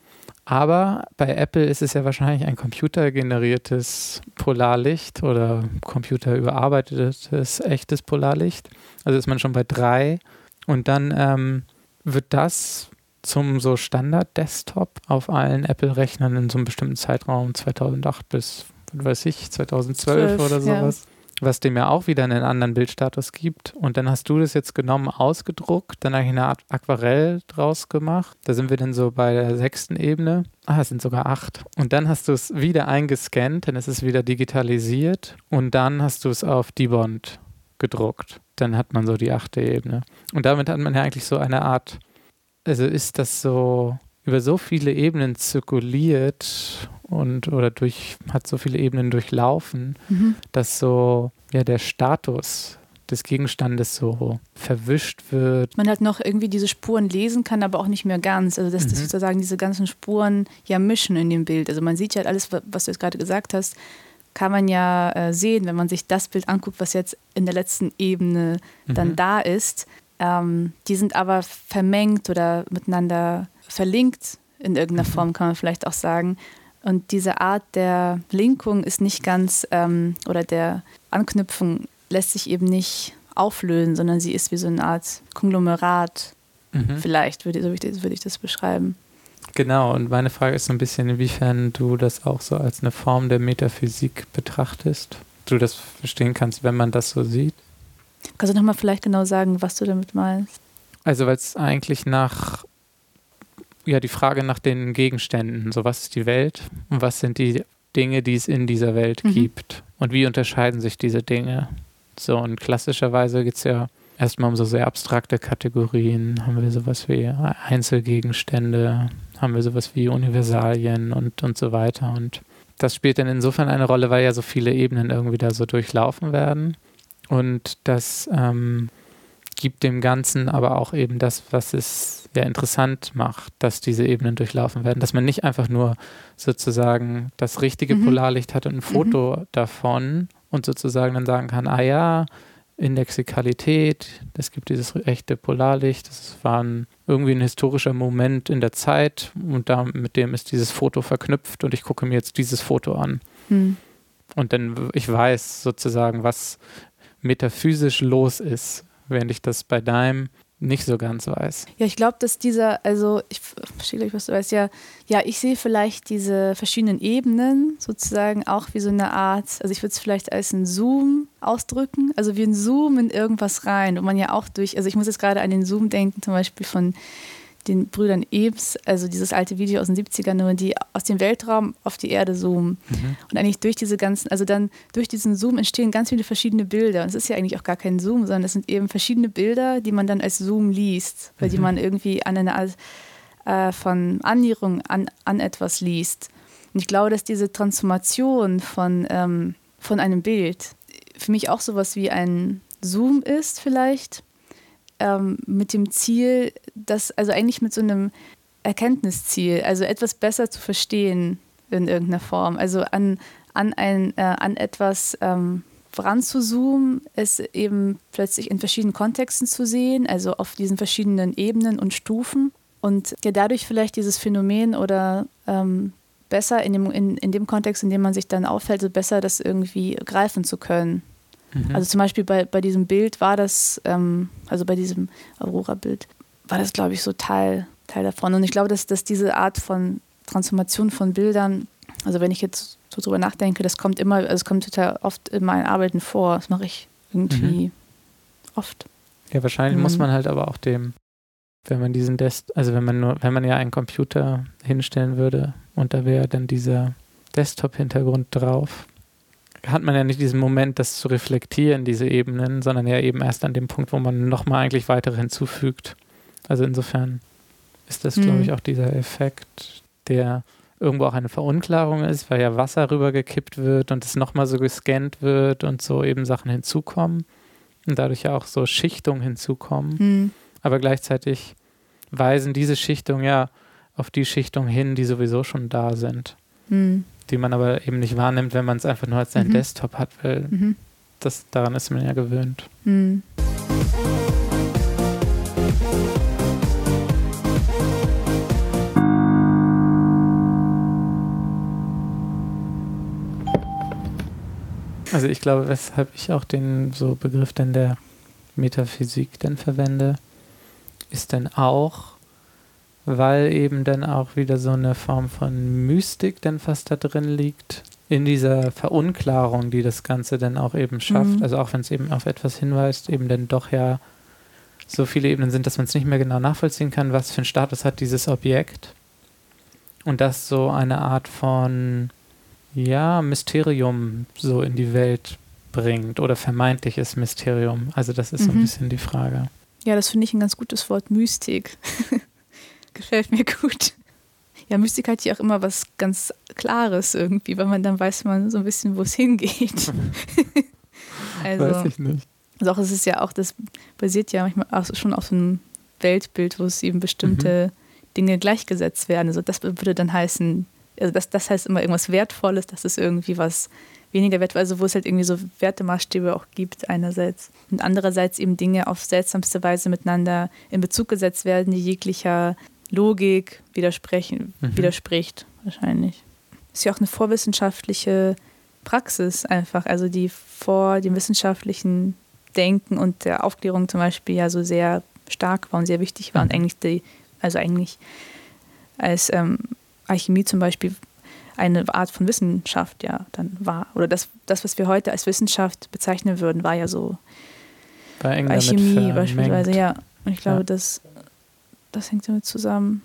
Aber bei Apple ist es ja wahrscheinlich ein computergeneriertes Polarlicht oder computerüberarbeitetes echtes Polarlicht. Also ist man schon bei drei. Und dann ähm, wird das zum so Standard-Desktop auf allen Apple-Rechnern in so einem bestimmten Zeitraum 2008 bis weiß ich, 2012 12, oder sowas. Ja. Was dem ja auch wieder einen anderen Bildstatus gibt. Und dann hast du das jetzt genommen, ausgedruckt, dann habe eine Art Aquarell draus gemacht. Da sind wir dann so bei der sechsten Ebene. Ah, es sind sogar acht. Und dann hast du es wieder eingescannt, dann ist es wieder digitalisiert. Und dann hast du es auf Debond gedruckt. Dann hat man so die achte Ebene. Und damit hat man ja eigentlich so eine Art, also ist das so über so viele Ebenen zirkuliert und oder durch hat so viele Ebenen durchlaufen, mhm. dass so ja der Status des Gegenstandes so verwischt wird. Man halt noch irgendwie diese Spuren lesen kann, aber auch nicht mehr ganz. Also dass mhm. das sozusagen diese ganzen Spuren ja mischen in dem Bild. Also man sieht ja halt alles, was du jetzt gerade gesagt hast, kann man ja äh, sehen, wenn man sich das Bild anguckt, was jetzt in der letzten Ebene dann mhm. da ist. Ähm, die sind aber vermengt oder miteinander verlinkt in irgendeiner mhm. Form, kann man vielleicht auch sagen. Und diese Art der Linkung ist nicht ganz, ähm, oder der Anknüpfung lässt sich eben nicht auflösen, sondern sie ist wie so eine Art Konglomerat. Mhm. Vielleicht würde, so würde ich das beschreiben. Genau, und meine Frage ist so ein bisschen, inwiefern du das auch so als eine Form der Metaphysik betrachtest. Du das verstehen kannst, wenn man das so sieht. Kannst du nochmal vielleicht genau sagen, was du damit meinst? Also, weil es eigentlich nach ja die Frage nach den Gegenständen. So, was ist die Welt und was sind die Dinge, die es in dieser Welt mhm. gibt? Und wie unterscheiden sich diese Dinge? So, und klassischerweise gibt es ja erstmal um so sehr abstrakte Kategorien, haben wir sowas wie Einzelgegenstände, haben wir sowas wie Universalien und, und so weiter. Und das spielt dann insofern eine Rolle, weil ja so viele Ebenen irgendwie da so durchlaufen werden. Und das ähm, gibt dem Ganzen aber auch eben das, was es ja interessant macht, dass diese Ebenen durchlaufen werden. Dass man nicht einfach nur sozusagen das richtige mhm. Polarlicht hat und ein Foto mhm. davon und sozusagen dann sagen kann, ah ja, Indexikalität, es gibt dieses echte Polarlicht, das war ein, irgendwie ein historischer Moment in der Zeit und da, mit dem ist dieses Foto verknüpft und ich gucke mir jetzt dieses Foto an. Hm. Und dann, ich weiß sozusagen, was metaphysisch los ist, während ich das bei deinem nicht so ganz weiß. Ja, ich glaube, dass dieser, also ich verstehe gleich, was du weißt, ja, ja, ich sehe vielleicht diese verschiedenen Ebenen sozusagen auch wie so eine Art, also ich würde es vielleicht als ein Zoom ausdrücken, also wie ein Zoom in irgendwas rein, wo man ja auch durch, also ich muss jetzt gerade an den Zoom denken, zum Beispiel von den Brüdern Ebs, also dieses alte Video aus den 70ern, nur die aus dem Weltraum auf die Erde zoomen. Mhm. Und eigentlich durch diese ganzen, also dann durch diesen Zoom entstehen ganz viele verschiedene Bilder. Und es ist ja eigentlich auch gar kein Zoom, sondern es sind eben verschiedene Bilder, die man dann als Zoom liest, weil mhm. die man irgendwie an eine Art äh, von Annäherung an, an etwas liest. Und ich glaube, dass diese Transformation von, ähm, von einem Bild für mich auch sowas wie ein Zoom ist vielleicht ähm, mit dem Ziel, dass, also eigentlich mit so einem Erkenntnisziel, also etwas besser zu verstehen in irgendeiner Form, also an, an, ein, äh, an etwas ähm, voranzuzoomen, es eben plötzlich in verschiedenen Kontexten zu sehen, also auf diesen verschiedenen Ebenen und Stufen und ja, dadurch vielleicht dieses Phänomen oder ähm, besser in dem, in, in dem Kontext, in dem man sich dann auffällt, so besser das irgendwie greifen zu können. Mhm. Also zum Beispiel bei, bei diesem Bild war das, ähm, also bei diesem Aurora-Bild, war das, glaube ich, so Teil, Teil davon. Und ich glaube, dass, dass diese Art von Transformation von Bildern, also wenn ich jetzt so drüber nachdenke, das kommt immer, also es kommt total oft in meinen Arbeiten vor. Das mache ich irgendwie mhm. oft. Ja, wahrscheinlich mhm. muss man halt aber auch dem, wenn man diesen Desk, also wenn man nur, wenn man ja einen Computer hinstellen würde und da wäre dann dieser Desktop-Hintergrund drauf, hat man ja nicht diesen Moment, das zu reflektieren, diese Ebenen, sondern ja eben erst an dem Punkt, wo man nochmal eigentlich weitere hinzufügt. Also insofern ist das, mhm. glaube ich, auch dieser Effekt, der irgendwo auch eine Verunklarung ist, weil ja Wasser rübergekippt wird und es nochmal so gescannt wird und so eben Sachen hinzukommen und dadurch ja auch so Schichtungen hinzukommen. Mhm. Aber gleichzeitig weisen diese Schichtungen ja auf die Schichtungen hin, die sowieso schon da sind. Mhm die man aber eben nicht wahrnimmt, wenn man es einfach nur als sein mhm. Desktop hat, weil mhm. das, daran ist man ja gewöhnt. Mhm. Also ich glaube, weshalb ich auch den so Begriff denn der Metaphysik denn verwende, ist denn auch, weil eben dann auch wieder so eine Form von Mystik dann fast da drin liegt, in dieser Verunklarung, die das Ganze dann auch eben schafft. Mhm. Also auch wenn es eben auf etwas hinweist, eben dann doch ja so viele Ebenen sind, dass man es nicht mehr genau nachvollziehen kann, was für einen Status hat dieses Objekt. Und das so eine Art von, ja, Mysterium so in die Welt bringt oder vermeintliches Mysterium. Also das ist mhm. so ein mhm. bisschen die Frage. Ja, das finde ich ein ganz gutes Wort, Mystik. Gefällt mir gut. Ja, Mystik hat ja auch immer was ganz Klares irgendwie, weil man dann weiß man so ein bisschen, wo es hingeht. also, weiß ich nicht. Also auch es ist ja auch, das basiert ja manchmal auch schon auf so einem Weltbild, wo es eben bestimmte mhm. Dinge gleichgesetzt werden. Also das würde dann heißen, also das, das heißt immer irgendwas Wertvolles, das ist irgendwie was weniger wertvoll, also wo es halt irgendwie so Wertemaßstäbe auch gibt einerseits und andererseits eben Dinge auf seltsamste Weise miteinander in Bezug gesetzt werden, die jeglicher Logik widersprechen, mhm. widerspricht wahrscheinlich. Ist ja auch eine vorwissenschaftliche Praxis einfach, also die vor dem wissenschaftlichen Denken und der Aufklärung zum Beispiel ja so sehr stark war und sehr wichtig war mhm. und eigentlich die, also eigentlich als ähm, Alchemie zum Beispiel eine Art von Wissenschaft ja dann war. Oder das, das, was wir heute als Wissenschaft bezeichnen würden, war ja so Alchemie beispielsweise, ja. Und ich glaube, ja. dass das hängt damit zusammen.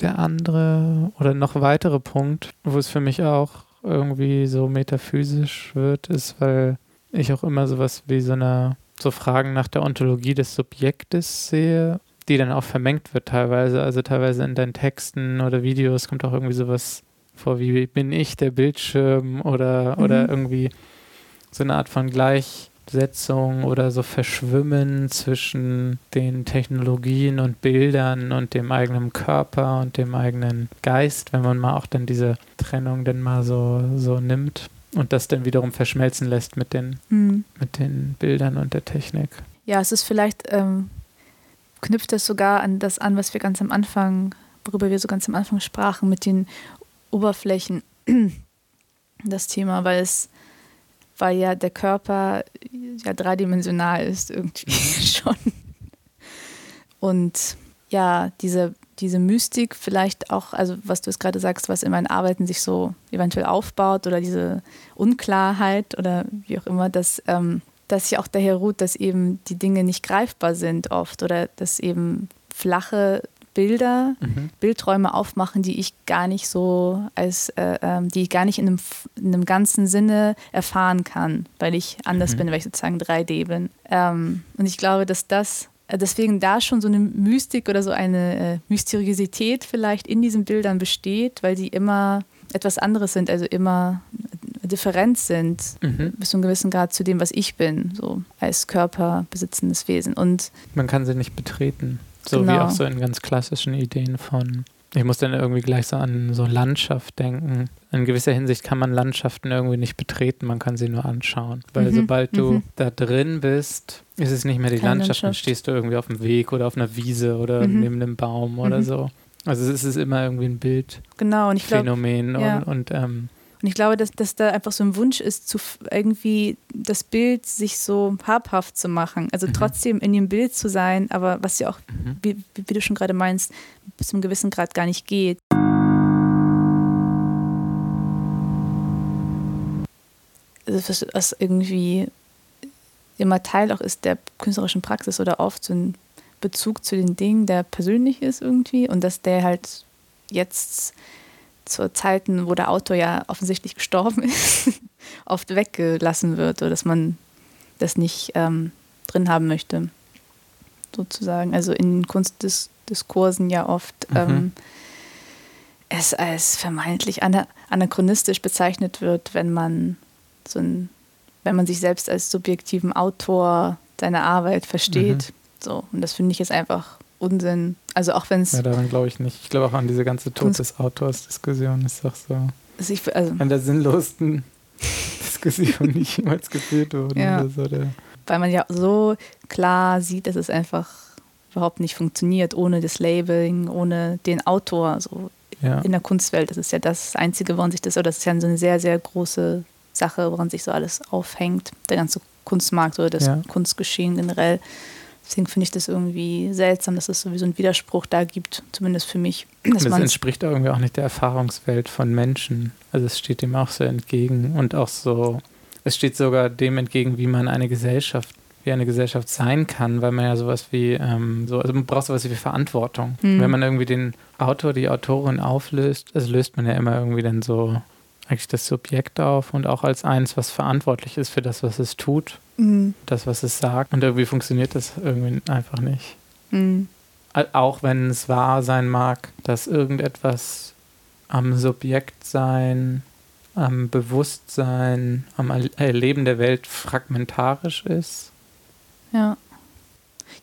Der andere oder noch weitere Punkt, wo es für mich auch irgendwie so metaphysisch wird, ist, weil ich auch immer sowas wie so eine so Fragen nach der Ontologie des Subjektes sehe, die dann auch vermengt wird teilweise. Also teilweise in deinen Texten oder Videos kommt auch irgendwie sowas vor wie bin ich der Bildschirm oder, mhm. oder irgendwie so eine Art von Gleichsetzung oder so Verschwimmen zwischen den Technologien und Bildern und dem eigenen Körper und dem eigenen Geist, wenn man mal auch dann diese Trennung dann mal so, so nimmt und das dann wiederum verschmelzen lässt mit den, mhm. mit den Bildern und der Technik. Ja, es ist vielleicht, ähm, knüpft das sogar an das an, was wir ganz am Anfang, worüber wir so ganz am Anfang sprachen, mit den Oberflächen, das Thema, weil es, weil ja der Körper ja dreidimensional ist irgendwie schon. Und ja, diese diese Mystik vielleicht auch, also was du es gerade sagst, was in meinen Arbeiten sich so eventuell aufbaut oder diese Unklarheit oder wie auch immer, dass, ähm, dass sich auch daher ruht, dass eben die Dinge nicht greifbar sind oft oder dass eben flache Bilder, mhm. Bildräume aufmachen, die ich gar nicht so als, äh, ähm, die ich gar nicht in einem, in einem ganzen Sinne erfahren kann, weil ich anders mhm. bin, weil ich sozusagen 3D bin. Ähm, und ich glaube, dass das äh, deswegen da schon so eine Mystik oder so eine äh, Mysteriosität vielleicht in diesen Bildern besteht, weil sie immer etwas anderes sind, also immer Differenz sind, mhm. bis zu einem gewissen Grad zu dem, was ich bin, so als körperbesitzendes Wesen. Und man kann sie nicht betreten. So genau. wie auch so in ganz klassischen Ideen von ich muss dann irgendwie gleich so an so Landschaft denken. In gewisser Hinsicht kann man Landschaften irgendwie nicht betreten, man kann sie nur anschauen. Weil mhm, sobald du mhm. da drin bist, ist es nicht mehr die Landschaft, Landschaft, dann stehst du irgendwie auf dem Weg oder auf einer Wiese oder mhm. neben einem Baum oder mhm. so. Also es ist immer irgendwie ein Bild. Genau, und ich glaube. Phänomen ja. und, und ähm, und ich glaube, dass, dass da einfach so ein Wunsch ist, zu irgendwie das Bild sich so habhaft zu machen. Also mhm. trotzdem in dem Bild zu sein, aber was ja auch, mhm. wie, wie, du schon gerade meinst, bis zu einem gewissen Grad gar nicht geht. Also was, was irgendwie immer Teil auch ist der künstlerischen Praxis oder oft so ein Bezug zu den Dingen, der persönlich ist irgendwie und dass der halt jetzt zu Zeiten, wo der Autor ja offensichtlich gestorben ist, oft weggelassen wird oder dass man das nicht ähm, drin haben möchte, sozusagen. Also in Kunstdiskursen ja oft mhm. ähm, es als vermeintlich anachronistisch bezeichnet wird, wenn man so ein, wenn man sich selbst als subjektiven Autor seiner Arbeit versteht. Mhm. So, und das finde ich jetzt einfach Unsinn. Also auch wenn es. Ja, daran glaube ich nicht. Ich glaube auch an diese ganze Tod des Autors-Diskussion ist doch so. Also ich, also an der sinnlosen Diskussion, die jemals geführt wurde. Ja. So, Weil man ja so klar sieht, dass es einfach überhaupt nicht funktioniert, ohne das Labeling, ohne den Autor. So ja. in der Kunstwelt. Das ist ja das Einzige, woran sich das, oder das ist ja so eine sehr, sehr große Sache, woran sich so alles aufhängt. Der ganze Kunstmarkt oder das ja. Kunstgeschehen generell. Deswegen finde ich das irgendwie seltsam, dass es sowieso einen Widerspruch da gibt, zumindest für mich. das entspricht irgendwie auch nicht der Erfahrungswelt von Menschen. Also es steht dem auch so entgegen und auch so, es steht sogar dem entgegen, wie man eine Gesellschaft, wie eine Gesellschaft sein kann, weil man ja sowas wie, ähm, so, also man braucht sowas wie Verantwortung. Mhm. Wenn man irgendwie den Autor, die Autorin auflöst, also löst man ja immer irgendwie dann so eigentlich das Subjekt auf und auch als eins, was verantwortlich ist für das, was es tut, mhm. das, was es sagt. Und irgendwie funktioniert das irgendwie einfach nicht. Mhm. Auch wenn es wahr sein mag, dass irgendetwas am Subjektsein, am Bewusstsein, am Erleben der Welt fragmentarisch ist. Ja.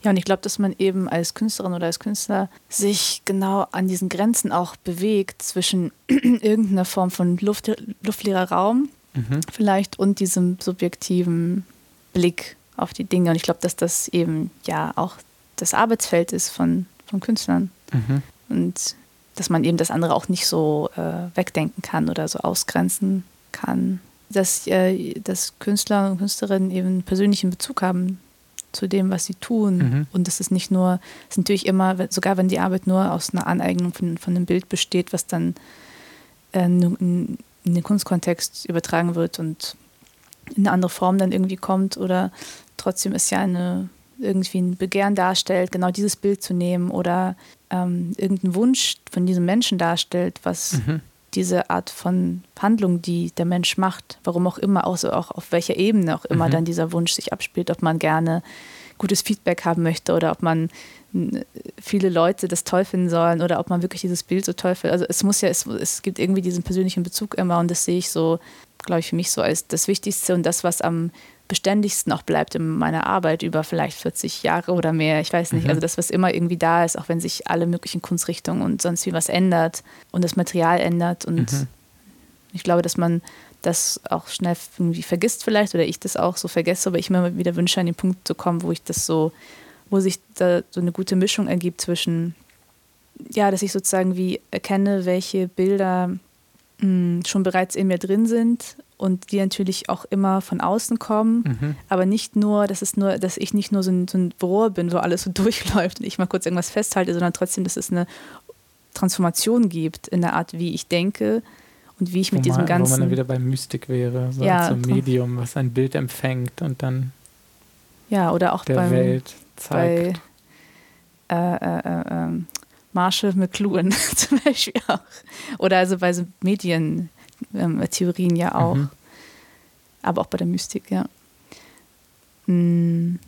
Ja, und ich glaube, dass man eben als Künstlerin oder als Künstler sich genau an diesen Grenzen auch bewegt zwischen irgendeiner Form von Luft, luftleerer Raum mhm. vielleicht und diesem subjektiven Blick auf die Dinge. Und ich glaube, dass das eben ja auch das Arbeitsfeld ist von, von Künstlern. Mhm. Und dass man eben das andere auch nicht so äh, wegdenken kann oder so ausgrenzen kann. Dass, äh, dass Künstler und Künstlerinnen eben persönlichen Bezug haben zu dem, was sie tun. Mhm. Und das ist nicht nur, es ist natürlich immer, sogar wenn die Arbeit nur aus einer Aneignung von, von einem Bild besteht, was dann äh, in, in den Kunstkontext übertragen wird und in eine andere Form dann irgendwie kommt oder trotzdem ist ja eine irgendwie ein Begehren darstellt, genau dieses Bild zu nehmen oder ähm, irgendeinen Wunsch von diesem Menschen darstellt, was, mhm. diese Art von Handlung, die der Mensch macht, warum auch immer, auch, so, auch auf welcher Ebene auch immer mhm. dann dieser Wunsch sich abspielt, ob man gerne gutes Feedback haben möchte oder ob man viele Leute das toll finden sollen oder ob man wirklich dieses Bild so toll findet. Also es muss ja, es, es gibt irgendwie diesen persönlichen Bezug immer und das sehe ich so, glaube ich, für mich so als das Wichtigste und das, was am beständigsten auch bleibt in meiner Arbeit über vielleicht 40 Jahre oder mehr. Ich weiß nicht. Mhm. Also das, was immer irgendwie da ist, auch wenn sich alle möglichen Kunstrichtungen und sonst wie was ändert und das Material ändert. Und mhm. ich glaube, dass man das auch schnell irgendwie vergisst vielleicht oder ich das auch so vergesse, aber ich mir wieder wünsche, an den Punkt zu kommen, wo ich das so, wo sich da so eine gute Mischung ergibt zwischen, ja, dass ich sozusagen wie erkenne, welche Bilder mh, schon bereits in mir drin sind und die natürlich auch immer von außen kommen, mhm. aber nicht nur, dass es nur, dass ich nicht nur so ein, so ein Rohr bin, wo alles so durchläuft und ich mal kurz irgendwas festhalte, sondern trotzdem, dass es eine Transformation gibt in der Art, wie ich denke und wie ich wo mit diesem man, ganzen. Wo man dann wieder beim Mystik wäre, so ja, ein Medium, was ein Bild empfängt und dann ja, oder auch der beim, Welt zeigt. Bei, äh, äh, äh, ähm, Marshall McLuhan zum Beispiel auch. Oder also bei so Medien ähm, ja auch. Mhm. Aber auch bei der Mystik, ja. Mhm.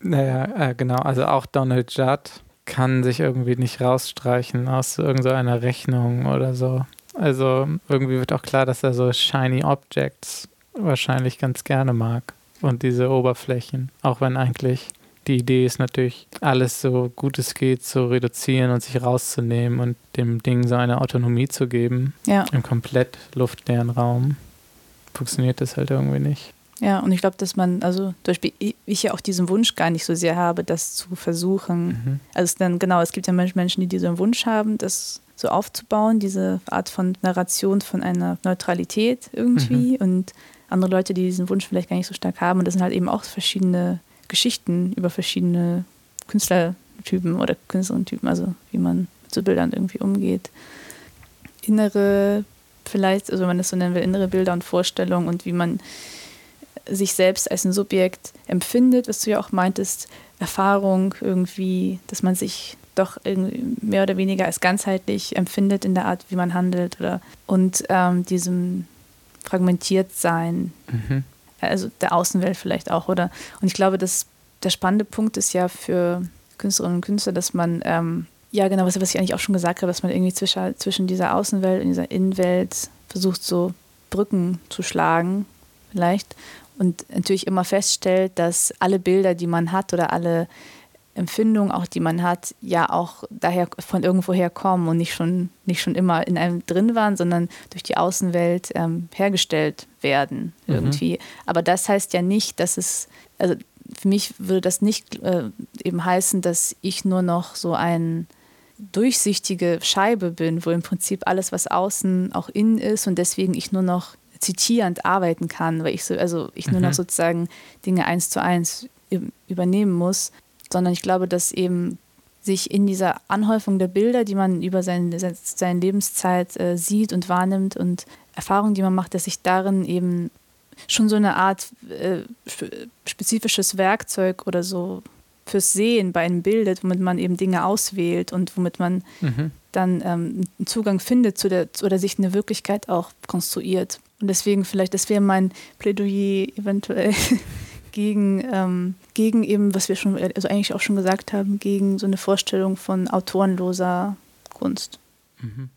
Naja, äh, genau. Also auch Donald Judd kann sich irgendwie nicht rausstreichen aus irgendeiner Rechnung oder so. Also irgendwie wird auch klar, dass er so shiny Objects wahrscheinlich ganz gerne mag und diese Oberflächen. Auch wenn eigentlich die Idee ist natürlich, alles so gut es geht zu reduzieren und sich rauszunehmen und dem Ding so eine Autonomie zu geben. Ja. Im komplett luftleeren Raum. Funktioniert das halt irgendwie nicht. Ja, und ich glaube, dass man, also zum Beispiel ich ja auch diesen Wunsch gar nicht so sehr habe, das zu versuchen. Mhm. Also es dann, genau, es gibt ja Menschen, die diesen Wunsch haben, das so aufzubauen, diese Art von Narration von einer Neutralität irgendwie. Mhm. Und andere Leute, die diesen Wunsch vielleicht gar nicht so stark haben. Und das sind halt eben auch verschiedene Geschichten über verschiedene Künstlertypen oder Künstlerinnentypen, also wie man mit so Bildern irgendwie umgeht. Innere, vielleicht, also wenn man das so nennen will, innere Bilder und Vorstellungen und wie man sich selbst als ein Subjekt empfindet, was du ja auch meintest, Erfahrung irgendwie, dass man sich doch mehr oder weniger als ganzheitlich empfindet in der Art, wie man handelt oder und ähm, diesem fragmentiert sein. Mhm also der Außenwelt vielleicht auch, oder? Und ich glaube, dass der spannende Punkt ist ja für Künstlerinnen und Künstler, dass man, ähm, ja genau, was, was ich eigentlich auch schon gesagt habe, dass man irgendwie zwischen, zwischen dieser Außenwelt und dieser Innenwelt versucht, so Brücken zu schlagen, vielleicht. Und natürlich immer feststellt, dass alle Bilder, die man hat oder alle Empfindungen, auch die man hat, ja auch daher von irgendwoher kommen und nicht schon, nicht schon immer in einem drin waren, sondern durch die Außenwelt ähm, hergestellt werden mhm. irgendwie. Mhm. Aber das heißt ja nicht, dass es, also für mich würde das nicht äh, eben heißen, dass ich nur noch so eine durchsichtige Scheibe bin, wo im Prinzip alles, was außen auch innen ist und deswegen ich nur noch zitierend arbeiten kann, weil ich so, also ich nur mhm. noch sozusagen Dinge eins zu eins übernehmen muss, sondern ich glaube, dass eben sich in dieser Anhäufung der Bilder, die man über seine, seine Lebenszeit äh, sieht und wahrnimmt und Erfahrungen, die man macht, dass sich darin eben schon so eine Art äh, spezifisches Werkzeug oder so fürs Sehen bei einem bildet, womit man eben Dinge auswählt und womit man mhm. dann ähm, einen Zugang findet zu der oder sich eine Wirklichkeit auch konstruiert. Und deswegen vielleicht, das wäre mein Plädoyer eventuell gegen, ähm, gegen eben, was wir schon, also eigentlich auch schon gesagt haben, gegen so eine Vorstellung von autorenloser Kunst. Mhm.